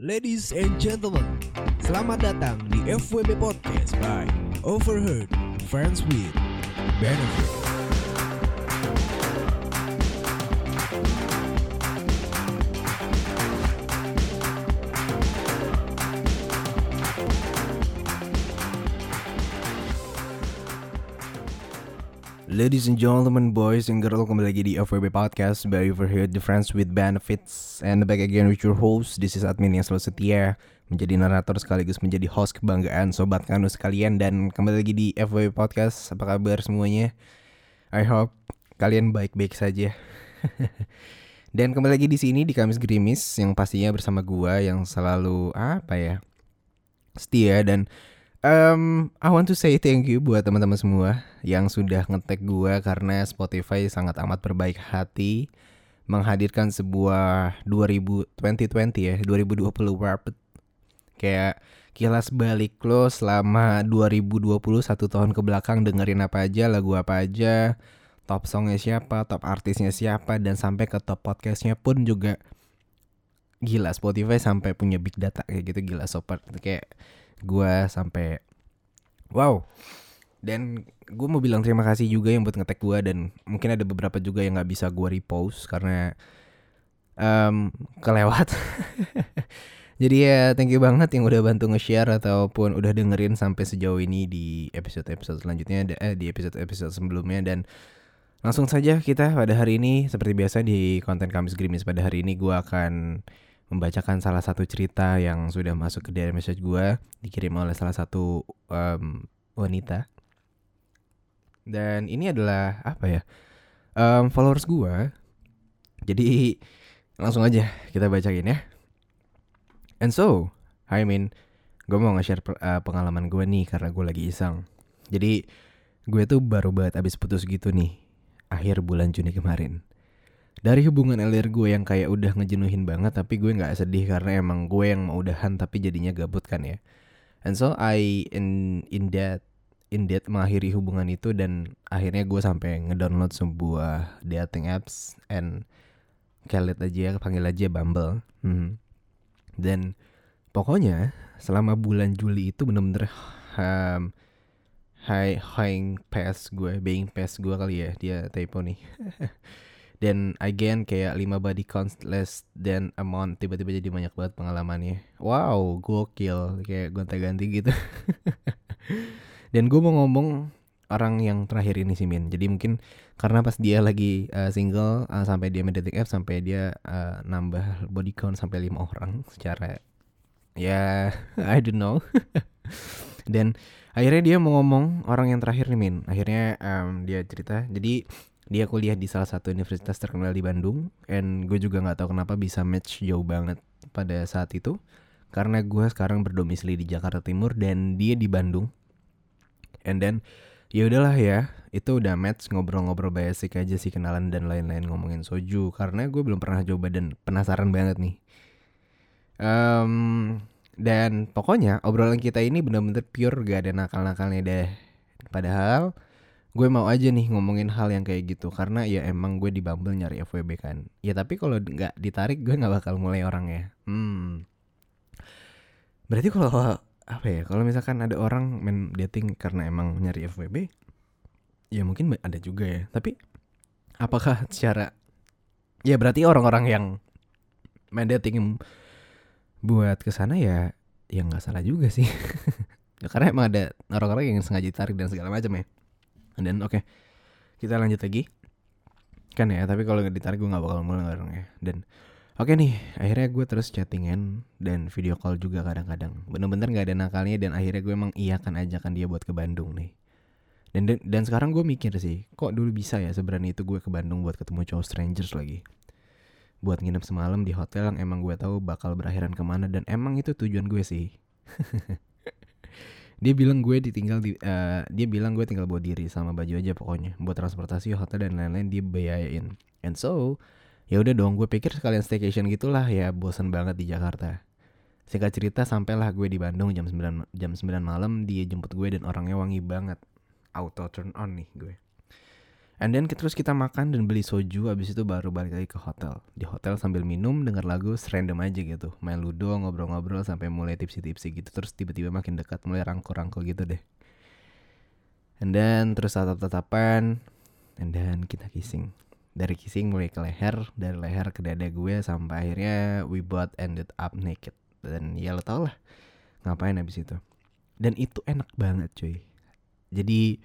Ladies and gentlemen, selamat datang di FWB Podcast by Overheard Friends with Benefit. Ladies and gentlemen, boys and girls, kembali lagi di FWB Podcast by Overheard the Friends with Benefits and back again with your host. This is admin yang selalu setia menjadi narator sekaligus menjadi host kebanggaan sobat kanu sekalian dan kembali lagi di FWB Podcast. Apa kabar semuanya? I hope kalian baik-baik saja. dan kembali lagi di sini di Kamis Grimis yang pastinya bersama gua yang selalu apa ya? setia dan Um, I want to say thank you buat teman-teman semua yang sudah ngetek gua karena Spotify sangat amat berbaik hati menghadirkan sebuah 2000 2020 ya 2020 Warped kayak kilas balik lo selama 2020 satu tahun ke belakang dengerin apa aja lagu apa aja top songnya siapa top artisnya siapa dan sampai ke top podcastnya pun juga gila Spotify sampai punya big data kayak gitu gila super kayak gue sampai wow. Dan gue mau bilang terima kasih juga yang buat ngetek gue dan mungkin ada beberapa juga yang nggak bisa gue repost karena um, kelewat. Jadi ya thank you banget yang udah bantu nge-share ataupun udah dengerin sampai sejauh ini di episode-episode selanjutnya eh, di episode-episode sebelumnya. Dan langsung saja kita pada hari ini seperti biasa di konten Kamis Grimis pada hari ini gue akan membacakan salah satu cerita yang sudah masuk ke DM message gue dikirim oleh salah satu um, wanita. Dan ini adalah apa ya um, followers gue jadi langsung aja kita bacain ya. And so I mean gue mau nge-share uh, pengalaman gue nih karena gue lagi iseng. Jadi gue tuh baru banget abis putus gitu nih akhir bulan Juni kemarin dari hubungan LDR gue yang kayak udah ngejenuhin banget tapi gue nggak sedih karena emang gue yang mau udahan tapi jadinya gabut kan ya. And so I in in that in that mengakhiri hubungan itu dan akhirnya gue sampai ngedownload sebuah dating apps and kayak aja panggil aja Bumble. Hmm. dan pokoknya selama bulan Juli itu bener-bener um, high high pass gue being pass gue kali ya dia typo nih dan again kayak 5 body counts less than amount tiba-tiba jadi banyak banget pengalamannya. Wow gokil. Kayak gonta-ganti gitu. Dan gue mau ngomong orang yang terakhir ini sih Min. Jadi mungkin karena pas dia lagi uh, single uh, sampai dia mendating app sampai dia uh, nambah body count sampai lima orang secara ya I don't know. Dan akhirnya dia mau ngomong orang yang terakhir nih Min. Akhirnya um, dia cerita. Jadi dia kuliah di salah satu universitas terkenal di Bandung and gue juga nggak tahu kenapa bisa match jauh banget pada saat itu. Karena gue sekarang berdomisili di Jakarta Timur dan dia di Bandung. And then ya udahlah ya itu udah match ngobrol-ngobrol basic aja sih kenalan dan lain-lain ngomongin soju. Karena gue belum pernah coba dan penasaran banget nih. Um, dan pokoknya obrolan kita ini bener-bener pure gak ada nakal-nakalnya deh. Padahal gue mau aja nih ngomongin hal yang kayak gitu. Karena ya emang gue di Bumble nyari FWB kan. Ya tapi kalau nggak ditarik gue nggak bakal mulai orang ya hmm. Berarti kalau apa ya kalau misalkan ada orang main dating karena emang nyari FWB ya mungkin ada juga ya. Tapi apakah secara ya berarti orang-orang yang main dating buat ke sana ya ya nggak salah juga sih. Karena emang ada orang-orang yang sengaja ditarik dan segala macam ya dan oke. Okay, kita lanjut lagi. Kan ya tapi kalau ditarik gue nggak bakal mulai orang ya. Dan oke nih akhirnya gue terus chattingan dan video call juga kadang-kadang. Bener-bener nggak ada nakalnya dan akhirnya gue emang iya kan ajakan dia buat ke Bandung nih. Dan dan sekarang gue mikir sih kok dulu bisa ya sebenarnya itu gue ke Bandung buat ketemu cowok strangers lagi? Buat nginep semalam di hotel yang emang gue tahu bakal berakhiran ke mana dan emang itu tujuan gue sih dia bilang gue ditinggal di uh, dia bilang gue tinggal bawa diri sama baju aja pokoknya. Buat transportasi hotel dan lain-lain dia bayain and so ya udah dong gue pikir sekalian staycation gitulah ya bosan banget di Jakarta. Singkat cerita sampailah gue di Bandung jam 9 jam 9 malam dia jemput gue dan orangnya wangi banget. Auto turn on nih gue And then terus kita makan dan beli soju Abis itu baru balik lagi ke hotel. Di hotel sambil minum denger lagu random aja gitu. Main ludo ngobrol-ngobrol sampai mulai tipsi-tipsi gitu. Terus tiba-tiba makin dekat mulai rangkul-rangkul gitu deh. And then terus tatap-tatapan And then kita kissing. Dari kissing mulai ke leher Dari leher ke dada gue Sampai akhirnya we both ended up naked. Dan ya lo tau lah Ngapain abis itu. Dan itu enak banget cuy. Jadi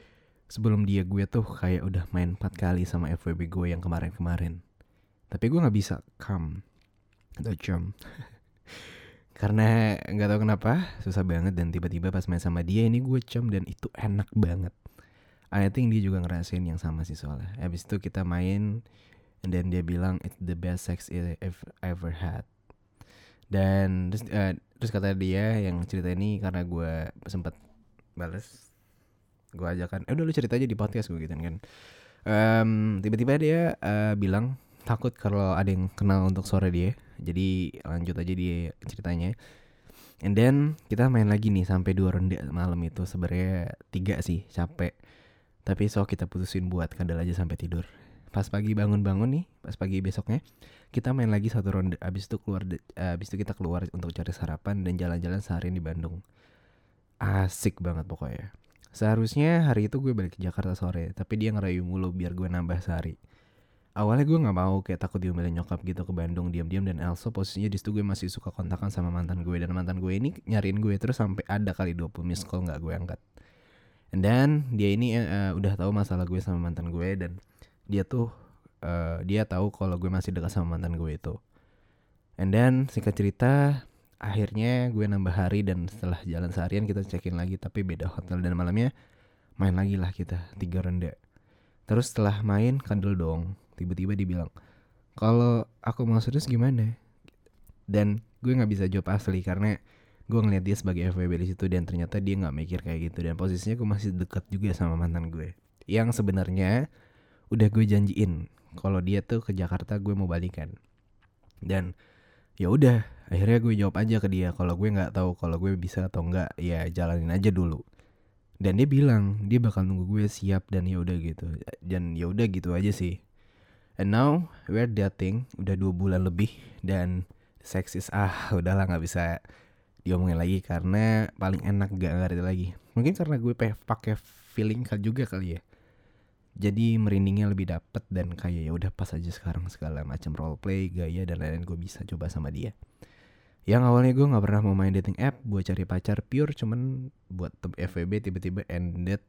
sebelum dia gue tuh kayak udah main empat kali sama FWB gue yang kemarin-kemarin. Tapi gue nggak bisa come atau jump. Karena nggak tahu kenapa susah banget dan tiba-tiba pas main sama dia ini gue jump dan itu enak banget. I think dia juga ngerasain yang sama sih soalnya. Habis itu kita main dan dia bilang it's the best sex I've ever had. Dan terus, uh, terus kata dia yang cerita ini karena gue sempat balas gue ajakan eh udah lu cerita aja di podcast gue gitu kan. Um, tiba-tiba dia uh, bilang takut kalau ada yang kenal untuk suara dia. Jadi lanjut aja dia ceritanya. And then kita main lagi nih sampai dua ronde malam itu. Sebenarnya tiga sih capek. Tapi so kita putusin buat kadal aja sampai tidur. Pas pagi bangun-bangun nih pas pagi besoknya kita main lagi satu ronde. Abis itu keluar uh, abis itu kita keluar untuk cari sarapan dan jalan-jalan seharian di Bandung. Asik banget pokoknya Seharusnya hari itu gue balik ke Jakarta sore, tapi dia ngerayu mulu biar gue nambah sehari. Awalnya gue nggak mau kayak takut diomelin nyokap gitu ke Bandung diam-diam dan also posisinya di situ gue masih suka kontakan sama mantan gue dan mantan gue ini nyariin gue terus sampai ada kali 20 miss call nggak gue angkat. Then dia ini uh, udah tahu masalah gue sama mantan gue dan dia tuh uh, dia tahu kalau gue masih dekat sama mantan gue itu. And then singkat cerita akhirnya gue nambah hari dan setelah jalan seharian kita cekin lagi tapi beda hotel dan malamnya main lagi lah kita tiga ronde terus setelah main kandel dong. Tiba-tiba dibilang kalau aku mau serius gimana? Dan gue nggak bisa jawab asli karena gue ngeliat dia sebagai FWB di situ dan ternyata dia nggak mikir kayak gitu. Dan posisinya gue masih dekat juga sama mantan gue. Yang sebenarnya udah gue janjiin kalau dia tuh ke Jakarta gue mau balikan. Dan ya udah akhirnya gue jawab aja ke dia kalau gue nggak tahu kalau gue bisa atau enggak ya jalanin aja dulu. Dan dia bilang dia bakal nunggu gue siap dan ya udah gitu dan ya udah gitu aja sih. And now we're dating udah dua bulan lebih dan seksis ah udahlah nggak bisa diomongin lagi karena paling enak gak ngerti lagi. Mungkin karena gue pakai feeling juga kali ya jadi merindingnya lebih dapet dan kayak ya udah pas aja sekarang segala macam role play gaya dan lain-lain gue bisa coba sama dia. Yang awalnya gue nggak pernah mau main dating app buat cari pacar pure cuman buat FVB tiba-tiba ended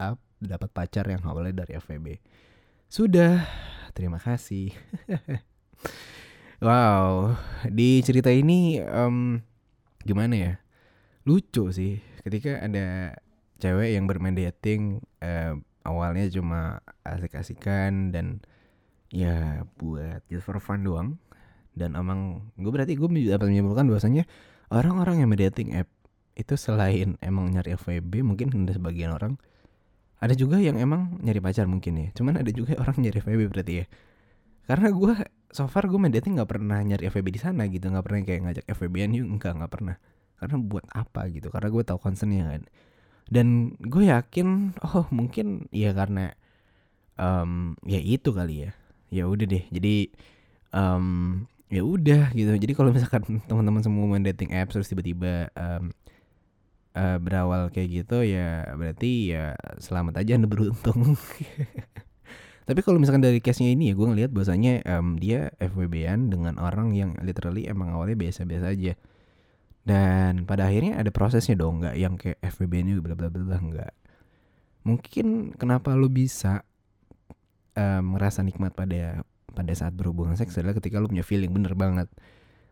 up dapat pacar yang awalnya dari FVB sudah terima kasih. Wow di cerita ini um, gimana ya? Lucu sih ketika ada cewek yang bermain dating uh, awalnya cuma asik-asikan dan ya buat just for fun doang. Dan emang gue berarti gue dapat menyimpulkan bahwasanya orang-orang yang dating app itu selain emang nyari FWB mungkin ada sebagian orang ada juga yang emang nyari pacar mungkin ya. Cuman ada juga orang nyari FWB berarti ya. Karena gue so far gue main dating nggak pernah nyari FWB di sana gitu. Nggak pernah kayak ngajak FWB-an yuk. Enggak nggak pernah. Karena buat apa gitu? Karena gue tahu concernnya kan dan gue yakin oh mungkin ya karena um, ya itu kali ya. Ya udah deh jadi um, ya udah gitu. Jadi kalau misalkan teman-teman semua main dating apps terus tiba-tiba um, uh, berawal kayak gitu ya berarti ya selamat aja anda beruntung. Tapi kalau misalkan dari case-nya ini ya gue ngelihat bahwasanya um, dia FWB-an dengan orang yang literally emang awalnya biasa-biasa aja dan pada akhirnya ada prosesnya dong nggak yang kayak FWB ini bla bla bla nggak. Mungkin kenapa lo bisa um, merasa nikmat pada pada saat berhubungan seks adalah ketika lo punya feeling bener banget.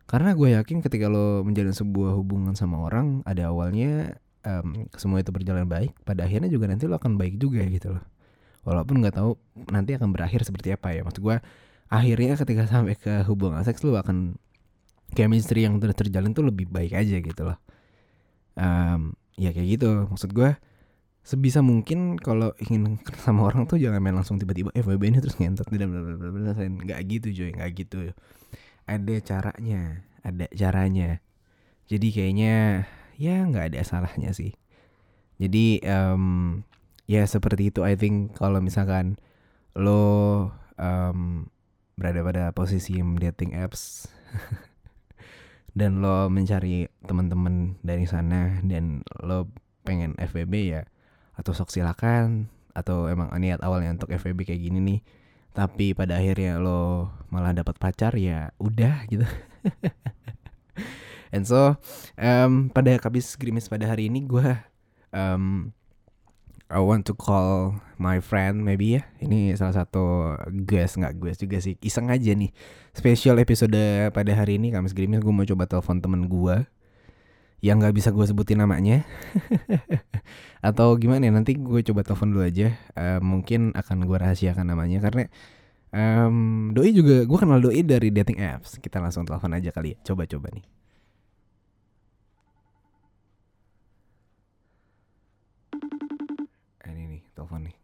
Karena gue yakin ketika lo menjalin sebuah hubungan sama orang ada awalnya um, semua itu berjalan baik pada akhirnya juga nanti lo akan baik juga gitu loh. Walaupun nggak tahu nanti akan berakhir seperti apa ya. Maksud gue akhirnya ketika sampai ke hubungan seks lo akan chemistry yang ter terjalin tuh lebih baik aja gitu loh. Um, ya kayak gitu. Maksud gue sebisa mungkin kalau ingin sama orang tuh jangan main langsung tiba-tiba FWB ini terus ngentot tidak nggak gitu joy nggak gitu. Ada caranya ada caranya. Jadi kayaknya ya nggak ada salahnya sih. Jadi um, ya seperti itu I think kalau misalkan lo um, berada pada posisi dating apps dan lo mencari teman-teman dari sana dan lo pengen FVB ya? Atau sok silakan atau emang niat awalnya untuk FVB kayak gini nih tapi pada akhirnya lo malah dapat pacar ya udah gitu. And so um, pada kabis grimis pada hari ini gue um, I want to call my friend maybe ya. Ini salah satu guest nggak guest juga sih iseng aja nih. Special episode pada hari ini kamis grimis gue mau coba telepon temen gue yang nggak bisa gue sebutin namanya. Atau gimana ya nanti gue coba telepon dulu aja. Uh, mungkin akan gue rahasiakan namanya karena um, doi juga gue kenal doi dari dating apps. Kita langsung telepon aja kali ya. Coba coba nih telepon nih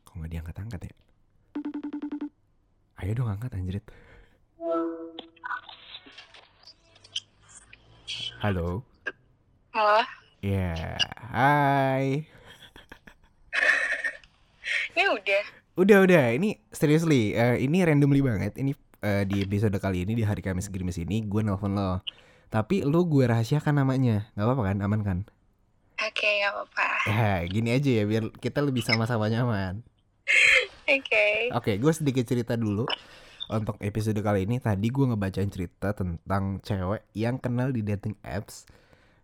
kok nggak diangkat angkat ya ayo dong angkat anjrit Halo. Halo, Ya, hai. ini udah. Udah udah, ini seriously, eh, ini randomly banget. Ini eh, di episode kali ini di hari Kamis Gerimis ini gue nelfon lo. Tapi lu gue rahasiakan namanya, nggak apa-apa kan? Aman kan? Oke, gak apa-apa. Ya, gini aja ya biar kita lebih sama-sama nyaman. Oke. Oke, gue sedikit cerita dulu. Untuk episode kali ini tadi gue ngebacain cerita tentang cewek yang kenal di dating apps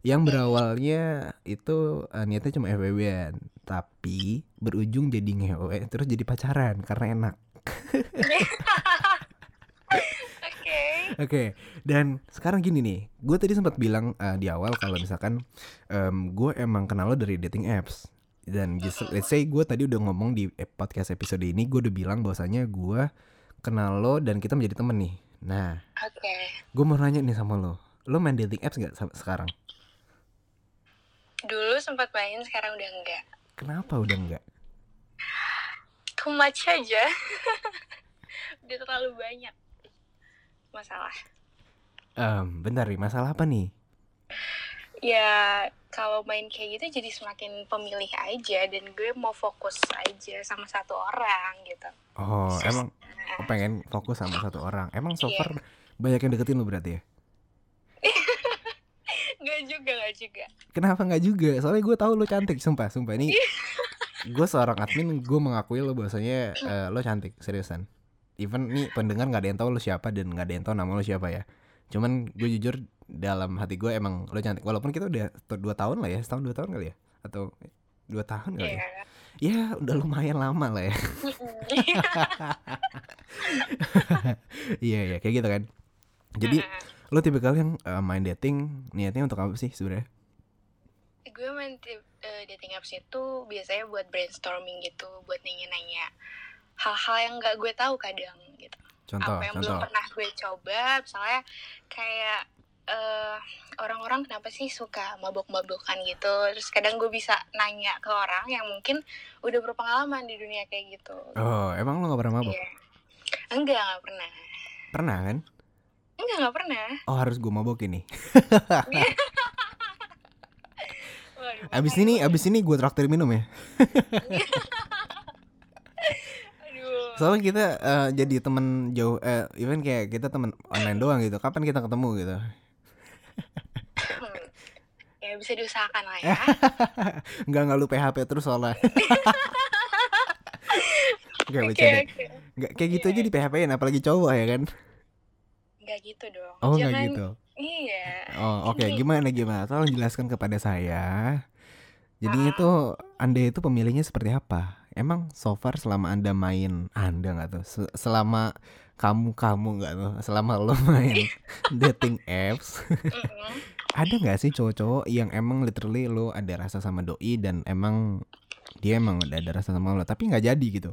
yang berawalnya itu eh, niatnya cuma FWB-an, tapi berujung jadi ngewe terus jadi pacaran karena enak. Oke. Oke, dan sekarang gini nih, gue tadi sempat bilang eh, di awal kalau misalkan em, gue emang kenal lo dari dating apps dan just, let's say gue tadi udah ngomong di podcast episode ini gue udah bilang bahwasanya gue kenal lo dan kita menjadi temen nih. Nah, Oke. gue mau nanya nih sama lo, lo main dating apps gak sa- sekarang? Dulu sempat main, sekarang udah enggak. Kenapa udah enggak? Too much aja. udah terlalu banyak masalah. Em, bentar nih, masalah apa nih? Ya, kalau main kayak gitu jadi semakin pemilih aja dan gue mau fokus aja sama satu orang gitu. Oh, emang lo pengen fokus sama satu orang. Emang so Iya. far banyak yang deketin lo berarti ya? Gak juga, gak juga. Kenapa nggak juga? Soalnya gue tahu lo cantik, sumpah, sumpah ini. gue seorang admin, gue mengakui lo bahwasanya eh, lo cantik, seriusan. Even nih pendengar nggak ada yang tahu lo siapa dan nggak ada yang tahu nama lo siapa ya. Cuman gue jujur dalam hati gue emang lo cantik. Walaupun kita udah dua tahun lah ya, setahun dua tahun kali ya, atau dua tahun kali ya. Iya. Ya udah lumayan lama lah ya. Iya iya kayak gitu kan. Jadi lo tipe yang eh, main dating niatnya untuk apa sih sebenarnya? gue main eh, dating apps itu biasanya buat brainstorming gitu, buat nanya-nanya hal-hal yang nggak gue tahu kadang gitu. Contoh, apa yang contoh. belum pernah gue coba misalnya kayak eh, orang-orang kenapa sih suka mabok-mabokan gitu terus kadang gue bisa nanya ke orang yang mungkin udah berpengalaman di dunia kayak gitu Oh, emang lo gak pernah mabok? Iya. enggak nggak pernah Pernah kan? enggak nggak pernah Oh harus gue mabok ini. Waduh, Abis ini, abis ini gue traktir minum ya. Soalnya kita eh, jadi temen jauh, eh, even kayak kita temen online doang gitu. Kapan kita ketemu gitu? Hmm. ya bisa diusahakan lah ya Enggak nggak lu PHP terus soalnya. Gak oke bercanda. oke Nggak kayak gitu Iya. aja di PHP-in apalagi cowok ya kan? nggak gitu dong Oh nggak Jangan- gitu. iya Oh oke Ini- gimana gimana? Tolong jelaskan kepada saya. Jadi Ah. itu anda itu pemilihnya seperti apa? Emang so far selama anda main anda nggak tuh? Se- Selama kamu kamu nggak tuh? Selama lo main dating apps, ada nggak sih cowok-cowok yang emang literally lo ada rasa sama doi dan emang dia emang udah ada rasa sama lo tapi nggak jadi gitu?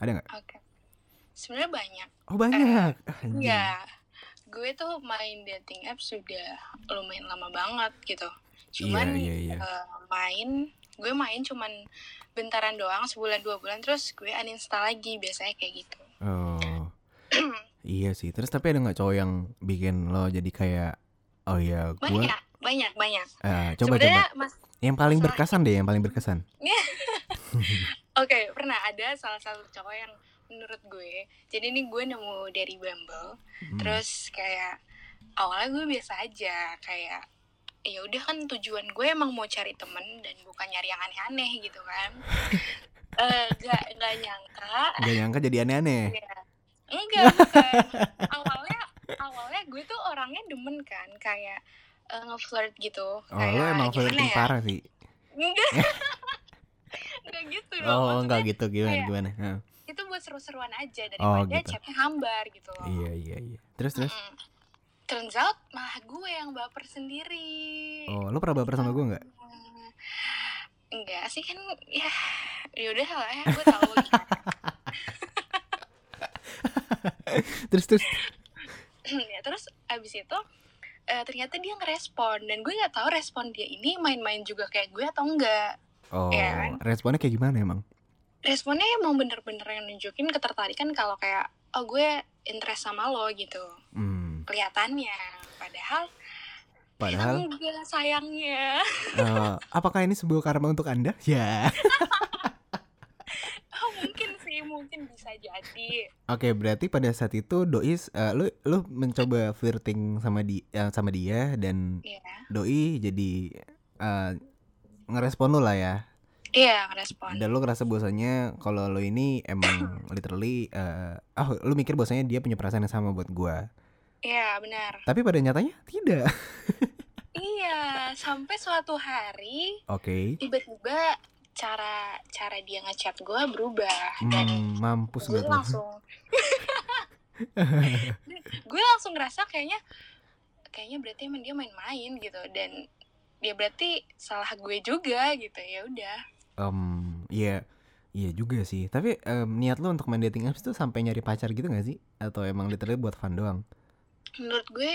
Ada nggak? oke sebenarnya banyak Oh banyak. Anjing. Enggak. Gue tuh main dating apps sudah lumayan lama banget gitu. Cuman iya iya iya. eh, main, gue main cuman bentaran doang sebulan dua bulan terus gue uninstall lagi biasanya kayak gitu. Oh. iya sih. Terus tapi ada nggak cowok yang bikin lo jadi kayak oh ya gue Banyak, banyak banyak Eh, coba coba. sebenarnya mas Yang paling masalah- berkesan deh, yang paling berkesan. oke pernah ada salah satu cowok yang menurut gue jadi ini gue nemu dari Bumble Hmm. terus kayak awalnya gue biasa aja kayak ya udah kan tujuan gue emang mau cari temen dan bukan nyari yang aneh-aneh gitu kan Eh, gak gak nyangka Gak nyangka jadi aneh-aneh. Iya. Enggak, bukan. awalnya awalnya gue tuh orangnya demen kan kayak eh, nge-flirt gitu. Oh, kayak lo emang flirting ya? parah sih. Enggak. enggak gitu dong. Oh, enggak gitu gimana kayak- gimana? Hah. Itu buat seru-seruan aja Oh, daripada gitu. chatnya hambar gitu loh. Iya, iya, iya. Terus terus. Mm-mm. Turns out malah gue yang baper sendiri. Oh, lo pernah baper sama gue nggak? Hmm, Enggak sih kan ya yaudah lah ya gue tahu. Terus terus. ya terus abis itu eh, ternyata dia ngerespon dan gue nggak tahu respon dia ini main-main juga kayak gue atau enggak Oh, Iya kan? responnya kayak gimana emang? responnya emang bener-bener yang nunjukin ketertarikan kalau kayak oh gue interest sama lo gitu Hmm, kelihatannya padahal padahal enggak sayangnya eh, apakah ini sebuah karma untuk Anda? Ya. oh mungkin sih mungkin bisa jadi Oke, berarti pada saat itu Dois eh, lu lu mencoba flirting sama di eh, sama dia dan Iya Doi jadi eh, ngerespon lu lah ya. iya ngerespon Dan lu ngerasa bahwasanya kalau lu ini emang literally eh ah lu mikir bahwasanya dia punya perasaan yang sama buat gua. Iya benar Tapi pada nyatanya tidak. iya sampai suatu hari Oke. tiba-tiba cara cara dia ngechat gue berubah dan Hmm, mampus gue langsung gue langsung ngerasa kayaknya kayaknya berarti emang dia main-main gitu dan dia berarti salah gue juga gitu ya udah Em, iya iya juga sih. Tapi em, niat lu untuk main dating apps tuh sampai nyari pacar gitu gak sih? Atau emang literally buat fun doang? Menurut gue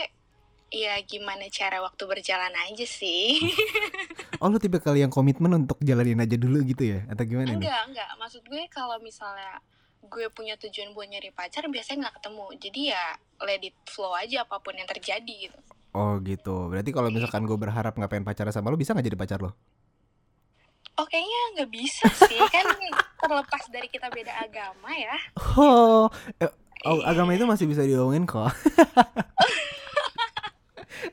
ya gimana cara waktu berjalan aja sih Oh lu tipe kali yang komitmen untuk jalanin aja dulu gitu ya? Atau gimana nih? enggak enggak maksud gue kalau misalnya gue punya tujuan buat nyari pacar biasanya nggak ketemu jadi ya let it flow aja apa pun yang terjadi gitu Oh gitu. Berarti kalau misalkan gue berharap nggak pengen pacaran sama lo bisa nggak jadi pacar lo? Oh kayaknya nggak bisa sih kan terlepas dari kita beda agama ya. Oh, eh, oh agama itu masih bisa diomongin kok.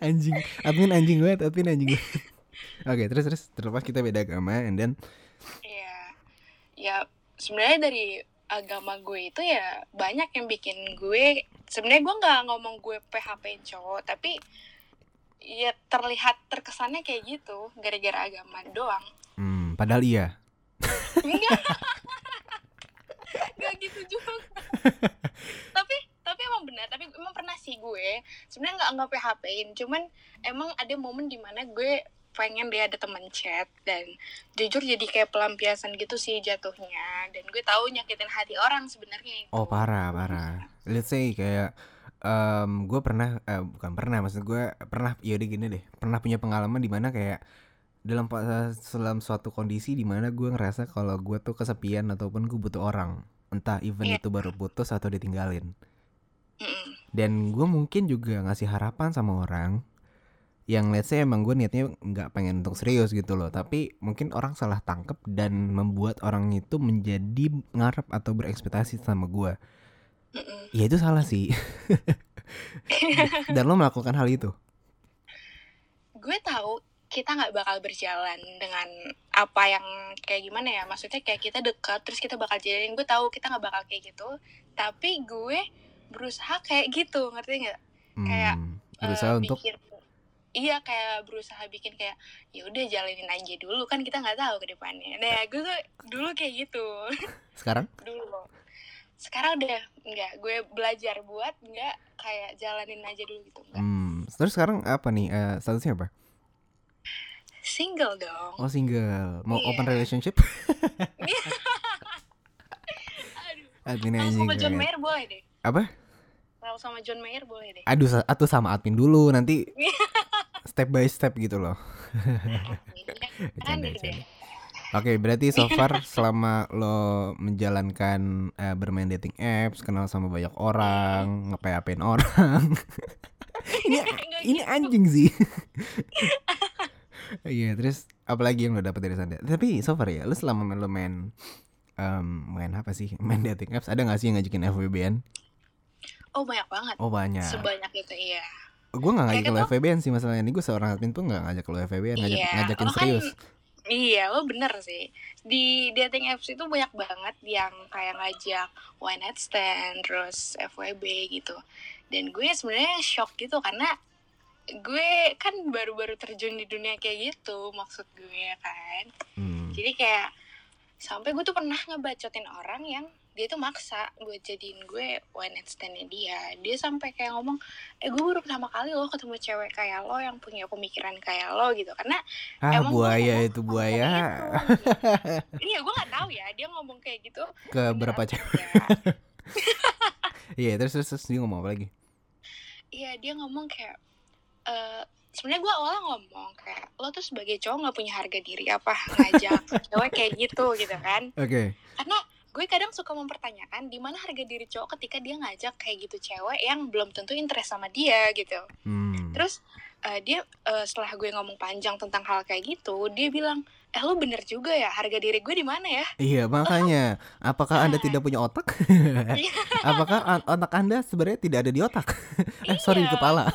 anjing, admin anjing banget, admin anjing banget. Oke, terus terus terlepas kita beda agama, and then Iya. Ya sebenarnya dari agama gue itu ya banyak yang bikin gue sebenarnya gue nggak ngomong gue PHP cowok tapi ya terlihat terkesannya kayak gitu gara-gara agama doang. hmm, padahal iya. Enggak. Enggak gitu juga. tapi tapi emang benar, tapi emang pernah sih gue sebenarnya nggak nggak PHP-in, cuman emang ada momen di mana gue pengen dia ada teman chat dan jujur jadi kayak pelampiasan gitu sih jatuhnya dan gue tahu nyakitin hati orang sebenarnya. Oh parah parah. Let's say kayak em gue pernah eh, bukan pernah maksud gue pernah ya udah gini deh pernah punya pengalaman di mana kayak dalam dalam suatu kondisi di mana gue ngerasa kalau gue tuh kesepian ataupun gue butuh orang. Entah even Iya. itu baru putus atau ditinggalin. Mm-mm. dan gue mungkin juga ngasih harapan sama orang yang let's say emang gue niatnya nggak pengen untuk serius gitu loh. Tapi mungkin orang salah tangkep dan membuat orang itu menjadi ngarep atau berekspektasi sama gue ya itu salah sih. Dan lo melakukan hal itu? Gue tahu kita nggak bakal berjalan dengan apa yang kayak gimana ya maksudnya kayak kita dekat terus kita bakal jadiin gue tahu kita nggak bakal kayak gitu tapi gue berusaha kayak gitu ngerti nggak? Kayak, Hmm, berusaha Eh, untuk bikin- iya kayak berusaha bikin kayak ya udah jalanin aja dulu kan kita nggak tahu ke depannya. Nah gue tuh dulu kayak gitu. Sekarang? Dulu sekarang udah nggak gue belajar buat nggak kayak jalanin aja dulu gitu hmm, terus sekarang apa nih? Eh, statusnya apa single dong oh single mau Iya. open relationship aduh admin Mau anjing sama John. Mayer boleh deh apa Kalau sama John Mayer boleh deh aduh atuh sama admin dulu nanti step by step gitu loh Bercanda, deh bercanda. Oke, berarti so far selama lo menjalankan eh, bermain dating apps, kenal sama banyak orang, nge orang. ini ini gitu. anjing sih. Iya, terus apalagi yang lo dapet dari sana? Tapi so far ya, lo selama main, lo main em, main apa sih? Main dating apps ada gak sih yang ngajakin FWB-an? Oh banyak banget. Oh banyak. Sebanyak itu iya. Gue gak ngajakin Kayak lo gitu. FWB-an sih masalahnya. Ini gue seorang admin tuh gak ngajak lo FWB-an, ngajak, Iya, ngajakin kan- serius. Iya, lo bener sih. Di dating apps itu banyak banget yang kayak ngajak one night stand, terus FWB gitu. Dan gue sebenarnya shock gitu karena gue kan baru-baru terjun di dunia kayak gitu, maksud gue kan. Hmm. Jadi kayak sampai gue tuh pernah ngebacotin orang yang dia tuh maksa buat jadiin gue one night stand-nya dia. Dia sampai kayak ngomong, eh gue baru pertama kali lo ketemu cewek kayak lo yang punya pemikiran kayak lo gitu. Karena Ah emang buaya ngomong- itu buaya gitu. Iya gue nggak tahu ya dia ngomong kayak gitu. ke berapa apa cewek? enggak. Iya terus, terus terus dia ngomong apa lagi? Iya dia ngomong kayak eh sebenarnya gue awalnya ngomong kayak lo tuh sebagai cowok nggak punya harga diri apa ngajak cewek kayak gitu gitu kan. Oke. Karena gue kadang suka mempertanyakan di mana harga diri cowok ketika dia ngajak kayak gitu cewek yang belum tentu interest sama dia gitu. Hmm. Terus eh, dia eh, setelah gue ngomong panjang tentang hal kayak gitu, dia bilang, "Eh lu bener juga ya, harga diri gue di mana ya?" Iya makanya, apakah anda tidak punya otak? Iya. apakah otak anda sebenarnya tidak ada di otak? eh sorry Iya. kepala.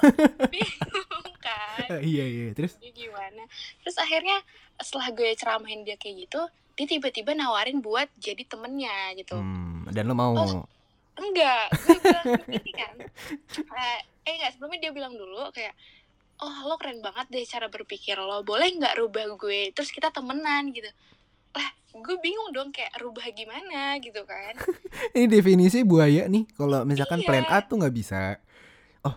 Kan? iya iya terus. Dia gimana? Terus akhirnya setelah gue ceramahin dia kayak gitu, dia tiba-tiba nawarin buat jadi temennya gitu. Hmm, dan lo mau? Oh. Enggak, gue bilang kan. Eh, eh enggak, sebelumnya dia bilang dulu kayak, oh lo keren banget deh cara berpikir lo, boleh nggak rubah gue, terus kita temenan gitu. Lah, gue bingung dong kayak rubah gimana gitu kan. Ini definisi buaya nih. Kalau misalkan Iya. plan A tuh nggak bisa.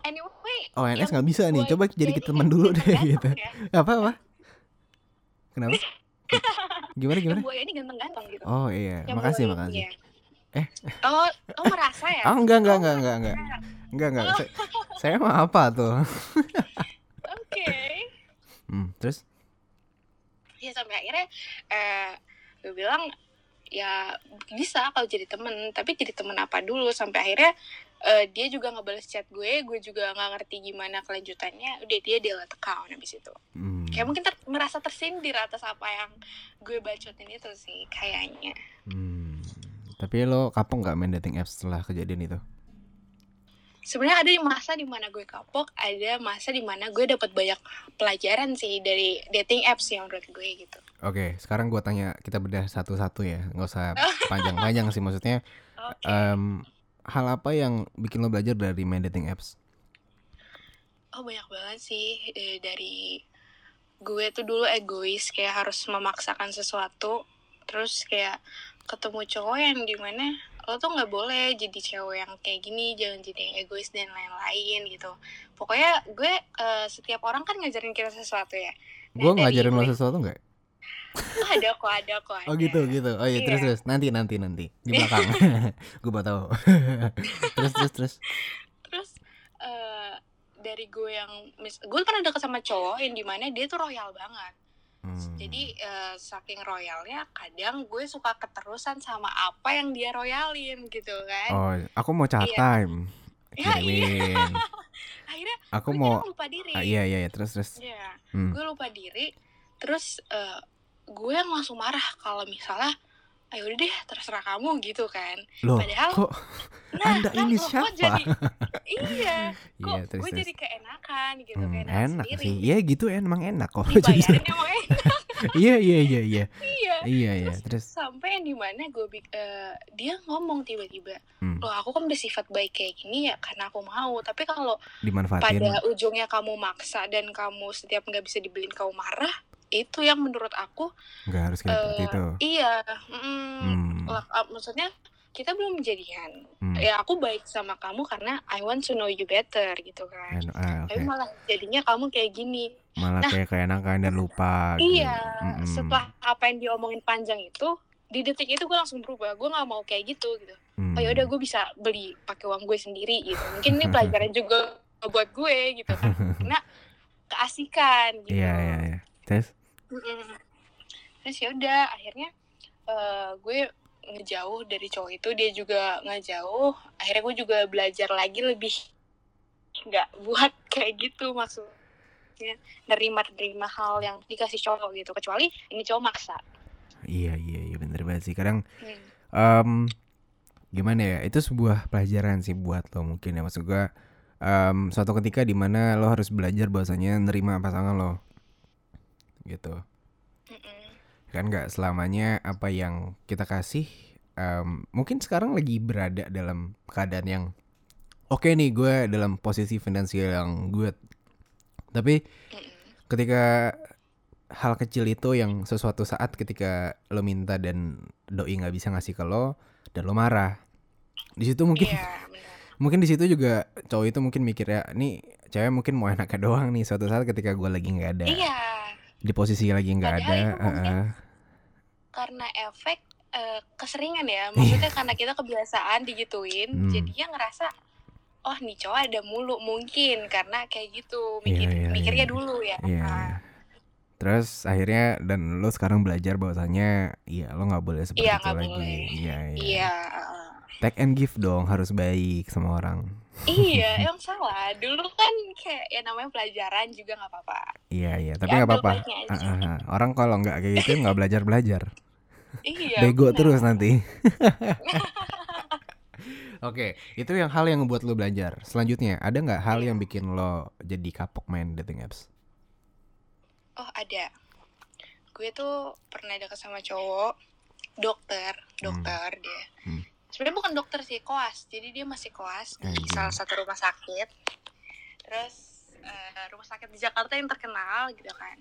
Anyway, Oh NS nggak bisa nih. Coba jadi ini teman dulu deh gitu. ya. Apa apa? Kenapa? Gimana gimana? buaya ini ganteng-ganteng gitu. Oh iya, Yang makasih buaya- makasih. iya. Eh. Oh, oh merasa ya? Ah enggak enggak enggak enggak enggak. Enggak enggak. Saya, saya mah apa tuh? Oke. Hmm, terus? ya sampai akhirnya eh gue bilang ya bisa kalau jadi temen tapi jadi temen apa dulu sampai akhirnya eh, dia juga nggak balas chat gue gue juga nggak ngerti gimana kelanjutannya udah dia delete account habis itu Hmm. kayak mungkin ter- merasa tersindir atas apa yang gue bacotin itu sih kayaknya Hmm. Tapi lo kapok nggak main dating apps setelah kejadian itu? Sebenarnya ada di masa di mana gue kapok ada masa di mana gue dapat banyak pelajaran sih dari dating apps yang menurut gue gitu Oke, sekarang gua tanya kita bedah satu-satu ya, nggak usah panjang-panjang sih maksudnya. oke em, hal apa yang bikin lo belajar dari main dating apps? Oh banyak banget sih eh, dari gue tuh dulu egois kayak harus memaksakan sesuatu terus kayak ketemu cowok yang di mana lo tuh nggak boleh jadi cewek yang kayak gini jangan jadi yang egois dan lain-lain gitu pokoknya gue eh, setiap orang kan ngajarin kita sesuatu ya Gue Nah, dari ngajarin lo gue- sesuatu nggak? Oh, ada kok ada kok ada. Oh gitu gitu. Oh iya, Iya. terus terus nanti nanti nanti di belakang. gue mau tahu. terus terus terus. terus eh, dari gue yang mis- gue pernah deket sama cowok yang di mana dia tuh royal banget Hmm. Jadi eh, saking royalnya kadang gue suka keterusan sama apa yang dia royalin gitu kan. Oh, aku mau chat Iya. time. Ya, iya. Akhirnya Aku gue mau lupa diri. ah, iya iya iya terus terus. Iya, Hmm. gue lupa diri. Terus eh, gue yang langsung marah kalau misalnya ayo udah deh terserah kamu gitu kan. Loh, Padahal kok Nah, Anda kan ini kok- kok siapa? jadi iya, kok Iya, terus gue terus. jadi keenakan gitu, Hmm, keenakan enak sendiri. sih. Iya gitu emang enak kok. Jadi Dibayarin emang enak. Iya iya iya iya. iya. Iya iya, Terus, terus. sampai yang di mana gue eh, dia ngomong tiba-tiba Hmm, loh aku kan bersifat baik kayak gini ya karena aku mau tapi kalau pada ujungnya kamu maksa dan kamu setiap nggak bisa dibeliin kamu marah itu yang menurut aku Nggak harus kayak eh, itu. iya mm, Hmm. lah, maksudnya kita belum jadian hmm. ya aku baik sama kamu karena I want to know you better gitu kan En- ah, tapi Oke. malah jadinya kamu kayak gini Malah Nah. kayak keenakan dan lupa. gitu. iya Mm-mm. setelah apa yang diomongin panjang itu di detik itu gue langsung berubah gue nggak mau kayak gitu gitu Hmm. oh ya udah gue bisa beli pakai uang gue sendiri gitu mungkin ini pelajaran juga buat gue gitu kan karena keasikan gitu Iya iya iya. Terus Mm-mm. terus ya udah akhirnya eh, gue ngejauh dari cowok itu dia juga ngejauh akhirnya gue juga belajar lagi lebih nggak buat kayak gitu maksud ya, nerima nerima hal yang dikasih cowok gitu kecuali ini cowok maksa Iya iya iya bener banget sih. Kadang Hmm. em, gimana ya? Itu sebuah pelajaran sih buat lo mungkin ya. Maksud gua em, suatu ketika di mana lo harus belajar bahwasanya nerima pasangan lo gitu. Mm-mm. Kan nggak selamanya apa yang kita kasih. em, mungkin sekarang lagi berada dalam keadaan yang oke nih gue dalam posisi finansial yang good. Tapi Mm-mm. ketika hal kecil itu yang sesuatu saat ketika lo minta dan doi nggak bisa ngasih ke lo dan lo marah di situ mungkin iya benar mungkin di situ juga cowok itu mungkin mikir ya nih cewek mungkin mau enaknya doang nih suatu saat ketika gue lagi nggak ada iya di posisi lagi nggak ada mungkin heeh. karena efek eh, keseringan ya maksudnya karena kita kebiasaan digituin Hmm. jadinya ngerasa oh nih cowok ada mulu mungkin karena kayak gitu Iya, mikir iya, mikirnya iya. dulu ya Iya, Ah, iya. Terus akhirnya dan lo sekarang belajar bahwasanya iya lo nggak boleh seperti Iya, itu nggak lagi. boleh. Iya, iya. iya ah. Take and give dong harus baik sama orang. iya emang salah dulu kan kayak ya namanya pelajaran juga nggak apa-apa Iya, iya. Tapi nggak apa-apa. Orang kalau nggak kayak gitu nggak belajar belajar. iya Bego benar. terus nanti. Oke, itu yang hal yang membuat lo belajar. Selanjutnya, ada nggak hal Iya. yang bikin lo jadi kapok main dating apps? oh ada gue tuh pernah deket sama cowok dokter dokter dia Hmm. sebenarnya bukan dokter sih koas jadi dia masih koas di salah satu rumah sakit terus eh, rumah sakit di Jakarta yang terkenal gitu kan.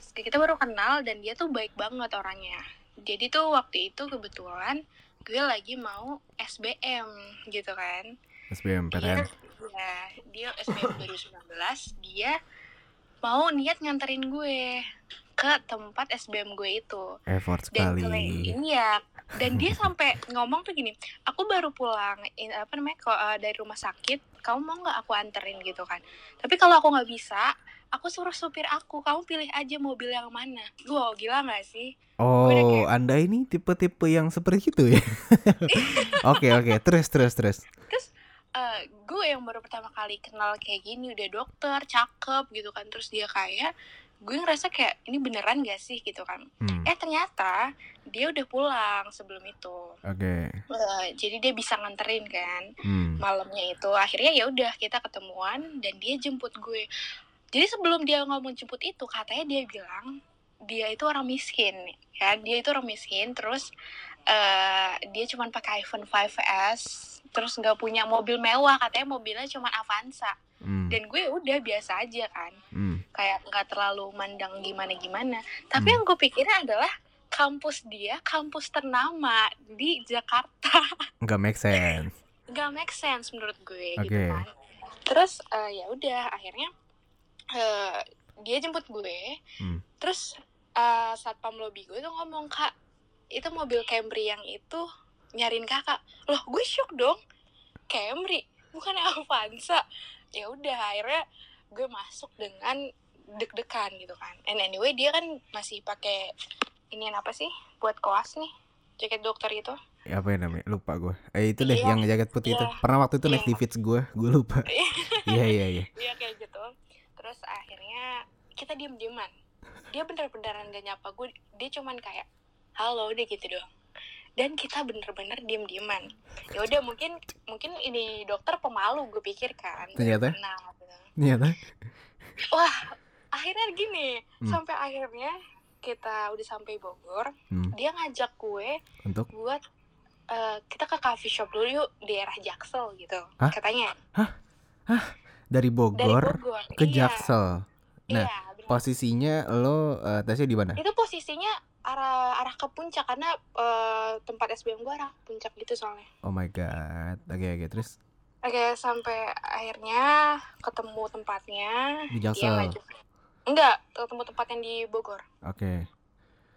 Terus kita baru kenal dan dia tuh baik banget orangnya. Jadi tuh waktu itu kebetulan gue lagi mau SBM gitu kan. SBM dia PTN. ya dia SBM 2019 dia mau niat nganterin gue ke tempat SBM gue itu Effort dan sekali. gue iya dan dia sampai ngomong tuh gini aku baru pulang in, apa namanya kok eh, dari rumah sakit kamu mau nggak aku anterin gitu kan tapi kalau aku nggak bisa aku suruh supir aku kamu pilih aja mobil yang mana wow gila nggak sih Oh, kayak- Anda ini tipe-tipe yang seperti itu ya? Oke, oke. Terus, terus, terus. Eh, gue yang baru pertama kali kenal kayak gini udah dokter cakep gitu kan terus dia kayak gue ngerasa kayak ini beneran gak sih? gitu kan. Hmm, eh ternyata dia udah pulang sebelum itu. Oke. Eh, jadi dia bisa nganterin kan Hmm. malamnya itu. Akhirnya ya udah kita ketemuan dan dia jemput gue. Jadi sebelum dia ngomong jemput itu katanya dia bilang dia itu orang miskin ya. Dia itu orang miskin terus eh dia cuma pakai iPhone 5s terus nggak punya mobil mewah katanya mobilnya cuma Avanza Hmm. dan gue udah biasa aja kan Hmm. kayak nggak terlalu mandang gimana gimana tapi Hmm. yang gue pikirnya adalah kampus dia kampus ternama di Jakarta Nggak make sense. nggak make sense menurut gue gitu Oke. kan terus eh, ya udah akhirnya eh, dia jemput gue Hmm. terus eh, satpam lobby gue tuh ngomong kak itu mobil Camry yang itu nyariin kakak loh gue shock dong Camry bukan Avanza ya udah akhirnya gue masuk dengan deg-degan gitu kan and anyway dia kan masih pakai ini apa sih buat koas nih jaket dokter itu Ya, apa ya namanya? Lupa gue. Eh itu deh Iya, yang jaket putih itu. iya. Pernah waktu itu naik Iya. di feeds gue, gue lupa. Iya iya iya. dia kayak gitu terus akhirnya kita diem dieman dia bener-beneran gak nyapa gue dia cuman kayak halo deh gitu doang dan kita bener-bener diem dieman ya udah mungkin mungkin ini dokter pemalu gue pikir kan Ternyata? nah gitu. Ternyata. wah akhirnya gini Hmm. sampai akhirnya kita udah sampai Bogor Hmm. dia ngajak gue Untuk buat eh, kita ke coffee shop dulu yuk di daerah Jaksel gitu Hah? katanya dari dari Bogor Bogor ke iya, Jaksel. Nah, iya. Posisinya lo eh, tesnya di mana? itu posisinya arah arah ke puncak karena eh, tempat SBM gue arah puncak gitu soalnya Oh my god. Oke oke terus oke sampai akhirnya ketemu tempatnya di Jaksel. enggak ketemu tempat yang di Bogor Oke.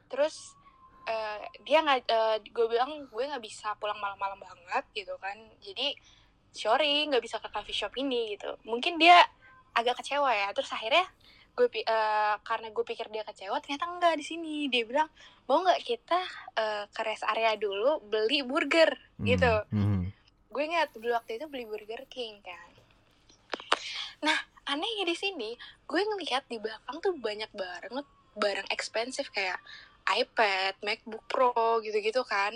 terus eh, dia nggak gue bilang gue nggak bisa pulang malam-malam banget gitu kan jadi sorry nggak bisa ke coffee shop ini gitu mungkin dia agak kecewa ya terus akhirnya gue eh, karena gue pikir dia kecewa ternyata enggak di sini dia bilang mau nggak kita eh, ke rest area dulu beli burger Hmm, gitu hmm. gue ingat dulu waktu itu beli Burger King kan nah anehnya di sini gue ngelihat di belakang tuh banyak banget barang ekspensif kayak iPad, MacBook Pro gitu-gitu kan.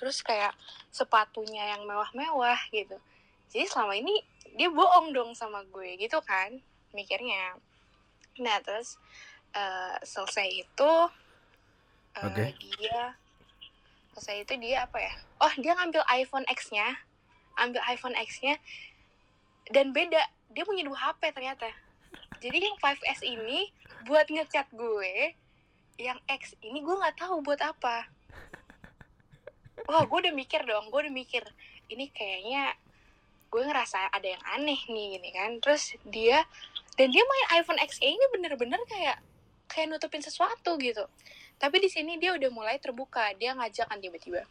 Terus kayak sepatunya yang mewah-mewah gitu. Jadi selama ini dia bohong dong sama gue gitu kan mikirnya. Nah terus eh, selesai itu eh, Oke. dia selesai itu dia apa ya? Oh dia ngambil iPhone X-nya, ambil iPhone X-nya dan beda dia punya dua HP ternyata. Jadi yang 5S ini buat ngechat gue, yang X ini gue nggak tahu buat apa. Wah gue udah mikir dong, gue udah mikir ini kayaknya gue ngerasa ada yang aneh nih gini kan. Terus dia dan dia main iPhone XE ini bener-bener kayak kayak nutupin sesuatu gitu. Tapi di sini dia udah mulai terbuka. Dia ngajak kan tiba-tiba.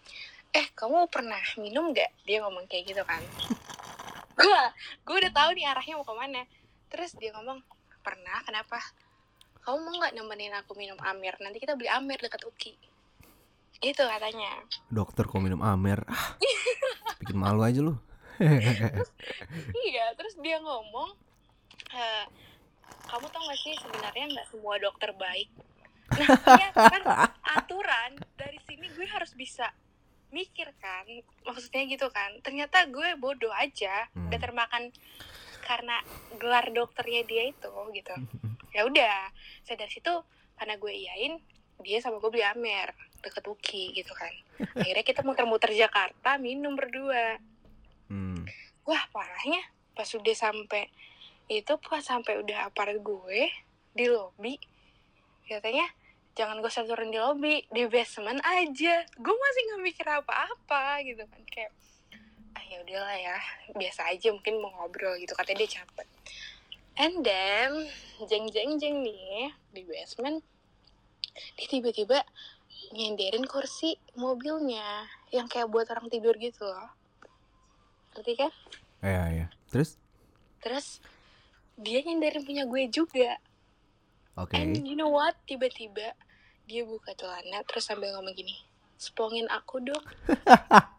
Eh kamu pernah minum gak? Dia ngomong kayak gitu kan. gue gue udah tahu nih arahnya mau ke mana. Terus dia ngomong pernah kenapa? Kamu mau nggak nemenin aku minum Amir? Nanti kita beli Amir dekat Uki. Itu katanya. Dokter kok minum Amer. Ah, bikin malu aja lu. Iya, terus dia ngomong, eh, kamu tau gak sih sebenarnya nggak semua dokter baik. Nah, iya kan aturan dari sini gue harus bisa mikir kan, maksudnya gitu kan. Ternyata gue bodoh aja, Hmm. udah termakan karena gelar dokternya dia itu gitu. Ya udah, saya dari situ karena gue iyain, dia sama gue beli Amer deket Uki gitu kan. Akhirnya kita muter-muter Jakarta minum berdua Hmm. wah parahnya pas udah sampai itu pas sampai udah aparat gue di lobi katanya jangan gue turun di lobi di basement aja gue masih nggak mikir apa-apa gitu kan kayak ah ya udahlah ya biasa aja mungkin mau ngobrol gitu katanya dia capek and then jeng jeng jeng nih di basement dia tiba-tiba nyenderin kursi mobilnya yang kayak buat orang tidur gitu loh ngerti kan Iya, iya. Terus? Terus dia nyenderin punya gue juga. Oke. And you know what? Tiba-tiba dia buka celana terus sambil ngomong gini, spongin aku dong.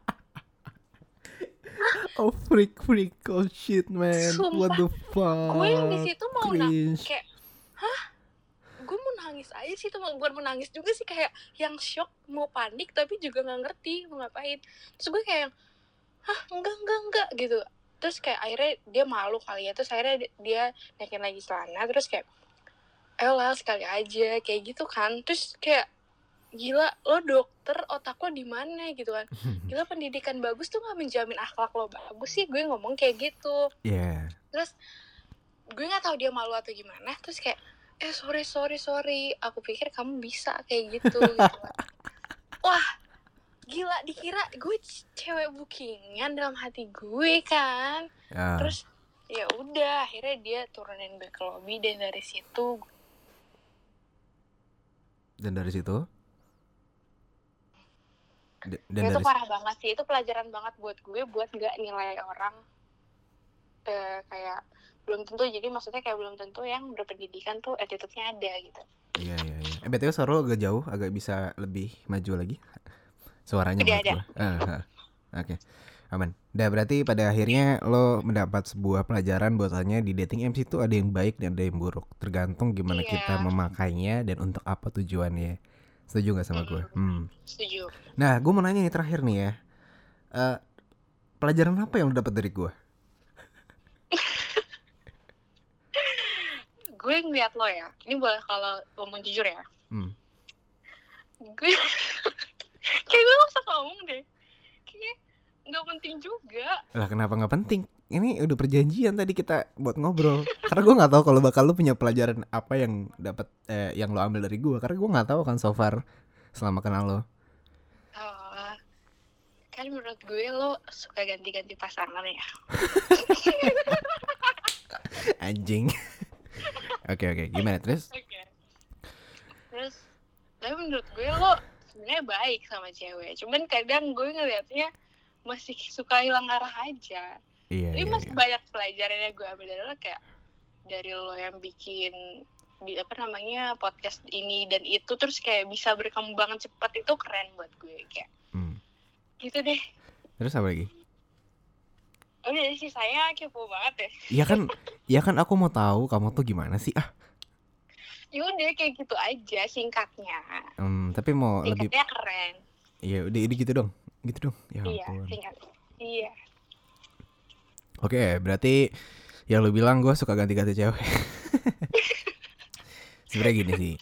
Oh freak freak oh shit man what the fuck gue yang di situ mau na- Cringe. kayak, hah? Gue mau nangis aja sih, tuh bukan mau nangis juga sih kayak yang shock, mau panik tapi juga nggak ngerti mau ngapain. Terus gue kayak, hah enggak enggak enggak gitu. Terus kayak akhirnya dia malu kali ya, terus akhirnya di- dia naikin lagi celana, terus kayak, ayo lah sekali aja kayak gitu kan. Terus kayak gila lo dokter otak lo di mana gitu kan gila pendidikan bagus tuh nggak menjamin akhlak lo bagus sih gue ngomong kayak gitu Iya. terus gue nggak tahu dia malu atau gimana terus kayak eh sorry sorry sorry aku pikir kamu bisa kayak gitu, gitu kan. wah gila dikira gue cewek bookingan dalam hati gue kan Ya. terus ya udah akhirnya dia turunin gue ke lobby dan dari situ Dan dari situ? D- Dan itu dari parah banget sih itu pelajaran banget buat gue buat nggak nilai orang eh, kayak belum tentu jadi maksudnya kayak belum tentu yang berpendidikan tuh attitude-nya ada gitu Iya iya iya. Eh BTW suara lo agak jauh, agak bisa lebih maju lagi. Suaranya Udah gua. Ah, ah. Oke. Aman. Dah berarti pada akhirnya lo mendapat sebuah pelajaran bahwasanya di dating apps itu ada yang baik dan ada yang buruk. Tergantung gimana Iya. kita memakainya dan untuk apa tujuannya. Setuju nggak sama gue? Hmm. setuju Nah, gue mau nanya nih terakhir nih ya. Eh, pelajaran apa yang lo dapat dari gue? gue ngeliat lo ya ini boleh kalau ngomong jujur ya Hmm. gue kayak gue gak usah ngomong deh kayaknya nggak penting juga Lah kenapa nggak penting? Ini udah perjanjian tadi kita buat ngobrol. Karena gue nggak tahu kalau bakal lo punya pelajaran apa yang dapat eh, yang lo ambil dari gue. Karena gue nggak tahu kan so far selama kenal lo. Oh, kan menurut gue lo suka ganti-ganti pasangan ya Anjing. Oke oke. Gimana terus? Oke. Terus, tapi menurut gue lo sebenarnya baik sama cewek. Cuman kadang gue ngeliatnya masih suka hilang arah aja. Iya Tapi iya. masih iya. banyak pelajaran yang gue ambil dari lo kayak dari lo yang bikin di apa namanya podcast ini dan itu terus kayak bisa berkembang cepat itu keren buat gue kayak Hmm. gitu deh. Terus apa lagi? Oh jadi sih saya kepo banget ya. Iya kan Ya kan aku mau tahu kamu tuh gimana sih ah. Ya udah kayak gitu aja singkatnya. Hmm, tapi mau lebih Singkatnya keren. Iya udah ini gitu dong. Gitu dong. Ya Iya, ampun. singkat. Iya. Oke, berarti yang lu bilang gue suka ganti-ganti cewek. Sebenarnya gini sih,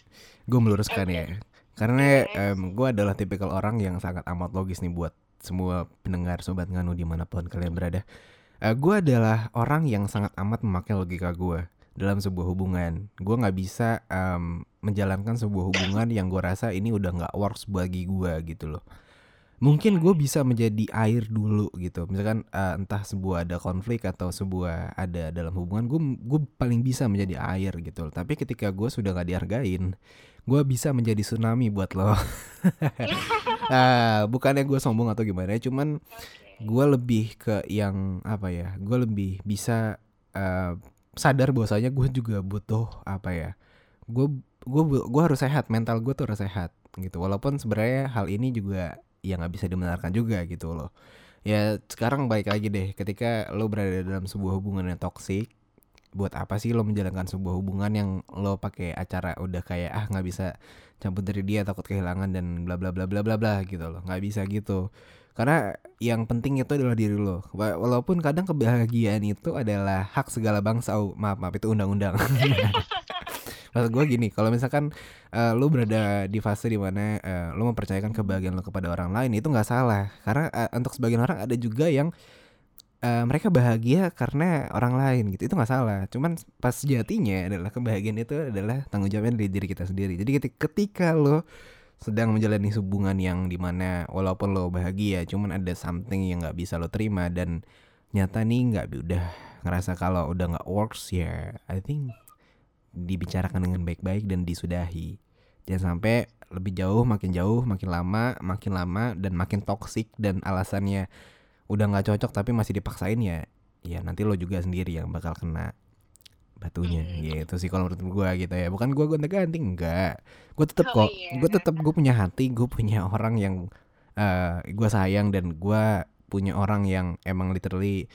gue meluruskan ya. Karena gue adalah tipikal orang yang sangat amat logis nih buat semua pendengar sobat nganu di mana pun kalian berada. gue adalah orang yang sangat amat memakai logika gue dalam sebuah hubungan. Gue nggak bisa em, menjalankan sebuah hubungan yang gue rasa ini udah nggak works bagi gue gitu loh. Mungkin gue bisa menjadi air dulu gitu. Misalkan eh, entah sebuah ada konflik atau sebuah ada dalam hubungan, gue gue paling bisa menjadi air gitu. loh. Tapi ketika gue sudah nggak dihargain, gue bisa menjadi tsunami buat lo. Ah, bukannya gue sombong atau gimana, cuman gue lebih ke yang apa ya? Gue lebih bisa eh, sadar bahwasanya gue juga butuh apa ya? Gue gue gue harus sehat, mental gue tuh harus sehat gitu. Walaupun sebenarnya hal ini juga ya nggak bisa dibenarkan juga gitu loh. Ya sekarang balik lagi deh, ketika lo berada dalam sebuah hubungan yang toksik, buat apa sih lo menjalankan sebuah hubungan yang lo pakai acara udah kayak ah nggak bisa campur dari dia takut kehilangan dan bla bla bla bla bla bla gitu loh nggak bisa gitu karena yang penting itu adalah diri lo. Wa- walaupun kadang kebahagiaan itu adalah hak segala bangsa. Oh, maaf maaf itu undang-undang. Maksud gue gini kalau misalkan eh, lo berada di fase di mana eh, lo mempercayakan kebahagiaan lo kepada orang lain itu nggak salah. Karena eh, untuk sebagian orang ada juga yang eh, mereka bahagia karena orang lain gitu. Itu nggak salah. Cuman pas sejatinya adalah kebahagiaan itu adalah tanggung jawabnya dari diri kita sendiri. Jadi ketika lo sedang menjalani hubungan yang di mana walaupun lo bahagia cuman ada something yang nggak bisa lo terima dan nyata nih nggak udah ngerasa kalau udah nggak works ya I think dibicarakan dengan baik-baik dan disudahi. Jangan sampai lebih jauh makin jauh makin lama makin lama dan makin toksik dan alasannya udah nggak cocok tapi masih dipaksain ya ya nanti lo juga sendiri yang bakal kena batunya Hmm. gitu sih kalau menurut gue gitu ya bukan gue gonta ganti enggak gue tetep Oh, kok iya. gue tetep gue punya hati gue punya orang yang eh gue sayang dan gue punya orang yang emang literally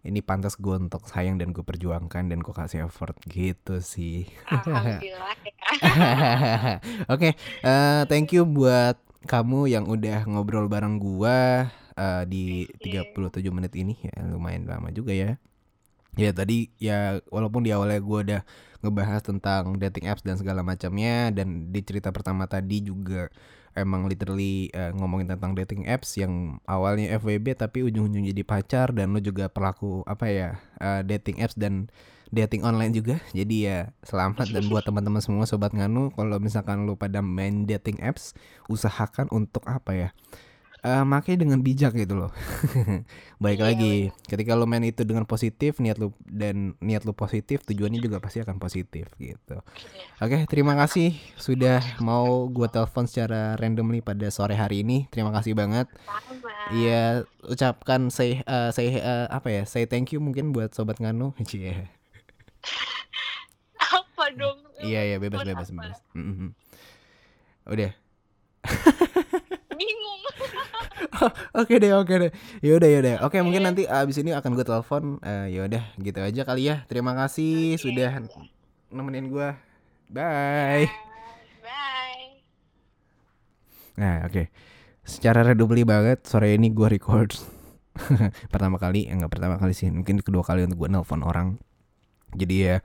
ini pantas gue untuk sayang dan gue perjuangkan dan gue kasih effort gitu sih Alhamdulillah ya. Oke, eh, thank you buat kamu yang udah ngobrol bareng gua eh, di 37 menit ini ya lumayan lama juga ya. Ya tadi ya walaupun di awalnya gua udah ngebahas tentang dating apps dan segala macamnya dan di cerita pertama tadi juga emang literally eh, ngomongin tentang dating apps yang awalnya FWB tapi ujung-ujungnya jadi pacar dan lo juga pelaku apa ya eh, dating apps dan dating online juga. Jadi ya selamat dan buat teman-teman semua sobat nganu kalau misalkan lu pada main dating apps usahakan untuk apa ya? Eh makai dengan bijak gitu loh. Baik Iya, lagi, ketika lu main itu dengan positif, niat lu dan niat lu positif, tujuannya juga pasti akan positif gitu. Oke, terima kasih sudah mau gua telepon secara randomly pada sore hari ini. Terima kasih banget. Iya, ucapkan say eh, say eh, apa ya? Say thank you mungkin buat sobat nganu. Cie. Apa dong? Iya iya bebas bebas bebas. Mm-mm. Udah. Oke deh oke deh. Yaudah yaudah. Oke mungkin Oke. nanti abis ini akan gue telepon. Eh yaudah gitu aja kali ya. Terima kasih Oke. sudah nemenin gue. Bye. Bye. Nah oke. Secara randomly banget sore ini gue record. pertama kali, enggak pertama kali sih. Mungkin kedua kali untuk gue nelpon orang. Jadi ya.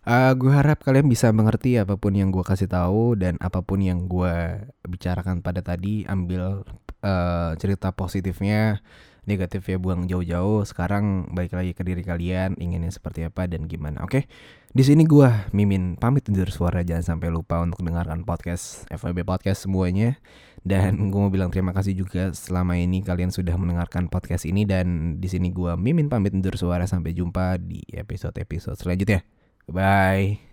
eh gue harap kalian bisa mengerti apa pun yang gue kasih tahu dan apa pun yang gue bicarakan pada tadi ambil eh, cerita positifnya negatifnya buang jauh-jauh. Sekarang balik lagi ke diri kalian inginnya seperti apa dan gimana oke? Di sini gua mimin pamit undur suara. Jangan sampai lupa untuk dengarkan podcast FWB podcast semuanya. Dan gue mau bilang terima kasih juga selama ini kalian sudah mendengarkan podcast ini. Dan di sini gua mimin pamit undur suara. Sampai jumpa di episode-episode selanjutnya. Bye